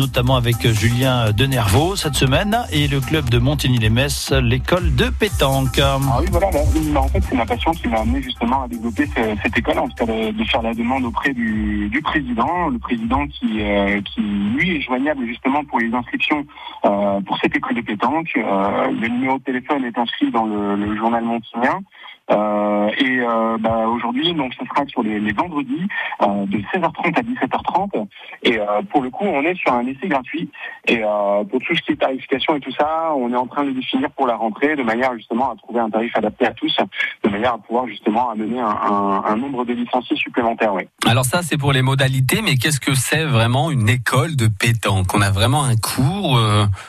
notamment avec Julien Denervaux cette semaine et le club de Montigny-les-Metz, l'école de pétanque. Ah oui, voilà, en fait, c'est ma passion qui m'a amené justement à développer cette école, en tout cas de, faire la demande auprès du, président, le président qui, euh, qui, lui, est joignable justement pour les inscriptions euh, pour cette école de pétanque. Euh, le numéro de téléphone est inscrit dans le, le journal Montignien. Euh, et euh, bah, aujourd'hui, donc, ce sera sur les, les vendredis euh, de 16h30 à 17h30. Et pour le coup, on est sur un essai gratuit. Et pour tout ce qui est tarification et tout ça, on est en train de définir pour la rentrée, de manière justement à trouver un tarif adapté à tous, de manière à pouvoir justement amener un, un, un nombre de licenciés supplémentaires. Oui. Alors ça, c'est pour les modalités, mais qu'est-ce que c'est vraiment une école de pétanque? On a vraiment un cours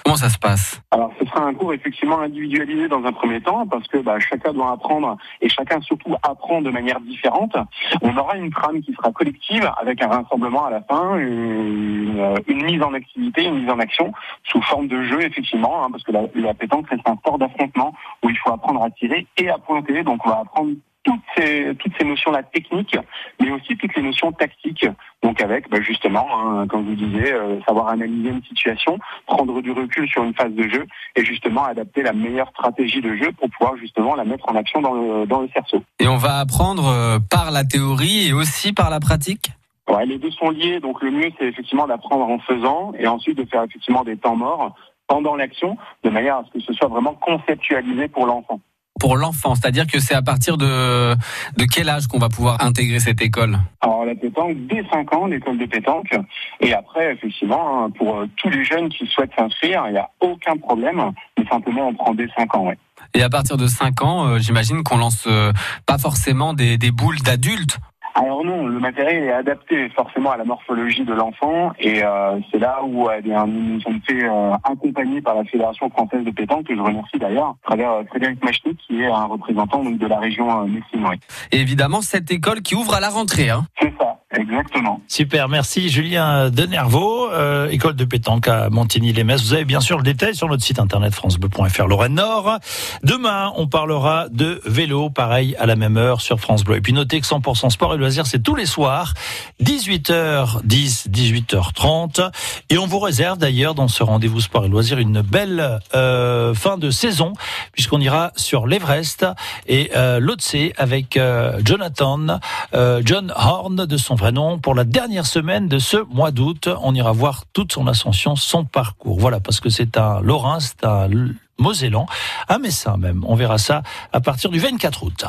Comment ça se passe? Alors, ce sera un cours effectivement individualisé dans un premier temps, parce que bah, chacun doit apprendre et chacun surtout apprend de manière différente. On aura une trame qui sera collective avec un rassemblement à la fin, une, mise en activité, une mise en action sous forme de jeu effectivement, hein, parce que la, la pétanque reste un sport d'affrontement où il faut apprendre à tirer et à pointer. Donc on va apprendre toutes ces, toutes ces notions-là techniques, mais aussi toutes les notions tactiques. Donc avec bah, justement, hein, comme vous disiez, euh, savoir analyser une situation, prendre du recul sur une phase de jeu et justement adapter la meilleure stratégie de jeu pour pouvoir justement la mettre en action dans le, dans le cerceau. Et on va apprendre euh, par la théorie et aussi par la pratique? Ouais, les deux sont liés. Donc le mieux, c'est effectivement d'apprendre en faisant et ensuite de faire effectivement des temps morts pendant l'action, de manière à ce que ce soit vraiment conceptualisé pour l'enfant pour l'enfant C'est-à-dire que c'est à partir de, de quel âge qu'on va pouvoir intégrer cette école Alors la pétanque, dès 5 ans, l'école de pétanque. Et après, effectivement, hein, pour euh, tous les jeunes qui souhaitent s'inscrire, il n'y a aucun problème. Mais simplement, on prend dès 5 ans, ouais. Et à partir de 5 ans, euh, j'imagine qu'on lance euh, pas forcément des, des boules d'adultes alors non, le matériel est adapté forcément à la morphologie de l'enfant et euh, c'est là où euh, nous sommes fait euh, accompagnés par la Fédération française de pétanque que je remercie d'ailleurs à travers euh, Frédéric Machny qui est un représentant donc, de la région euh, Et évidemment cette école qui ouvre à la rentrée. Hein. C'est ça. Exactement. Super, merci Julien Denervaux, euh, école de pétanque à Montigny-les-Metz. Vous avez bien sûr le détail sur notre site internet francebleu.fr Lorraine Nord. Demain, on parlera de vélo, pareil à la même heure sur France Bleu. Et puis notez que 100% sport et loisirs, c'est tous les soirs, 18h10, 18h30. Et on vous réserve d'ailleurs dans ce rendez-vous sport et loisirs une belle euh, fin de saison, puisqu'on ira sur l'Everest et euh, avec euh, Jonathan, euh, John Horn de son vrai pour la dernière semaine de ce mois d'août. On ira voir toute son ascension, son parcours. Voilà, parce que c'est un Lorrain, c'est un Mosellan, un Messin même. On verra ça à partir du 24 août.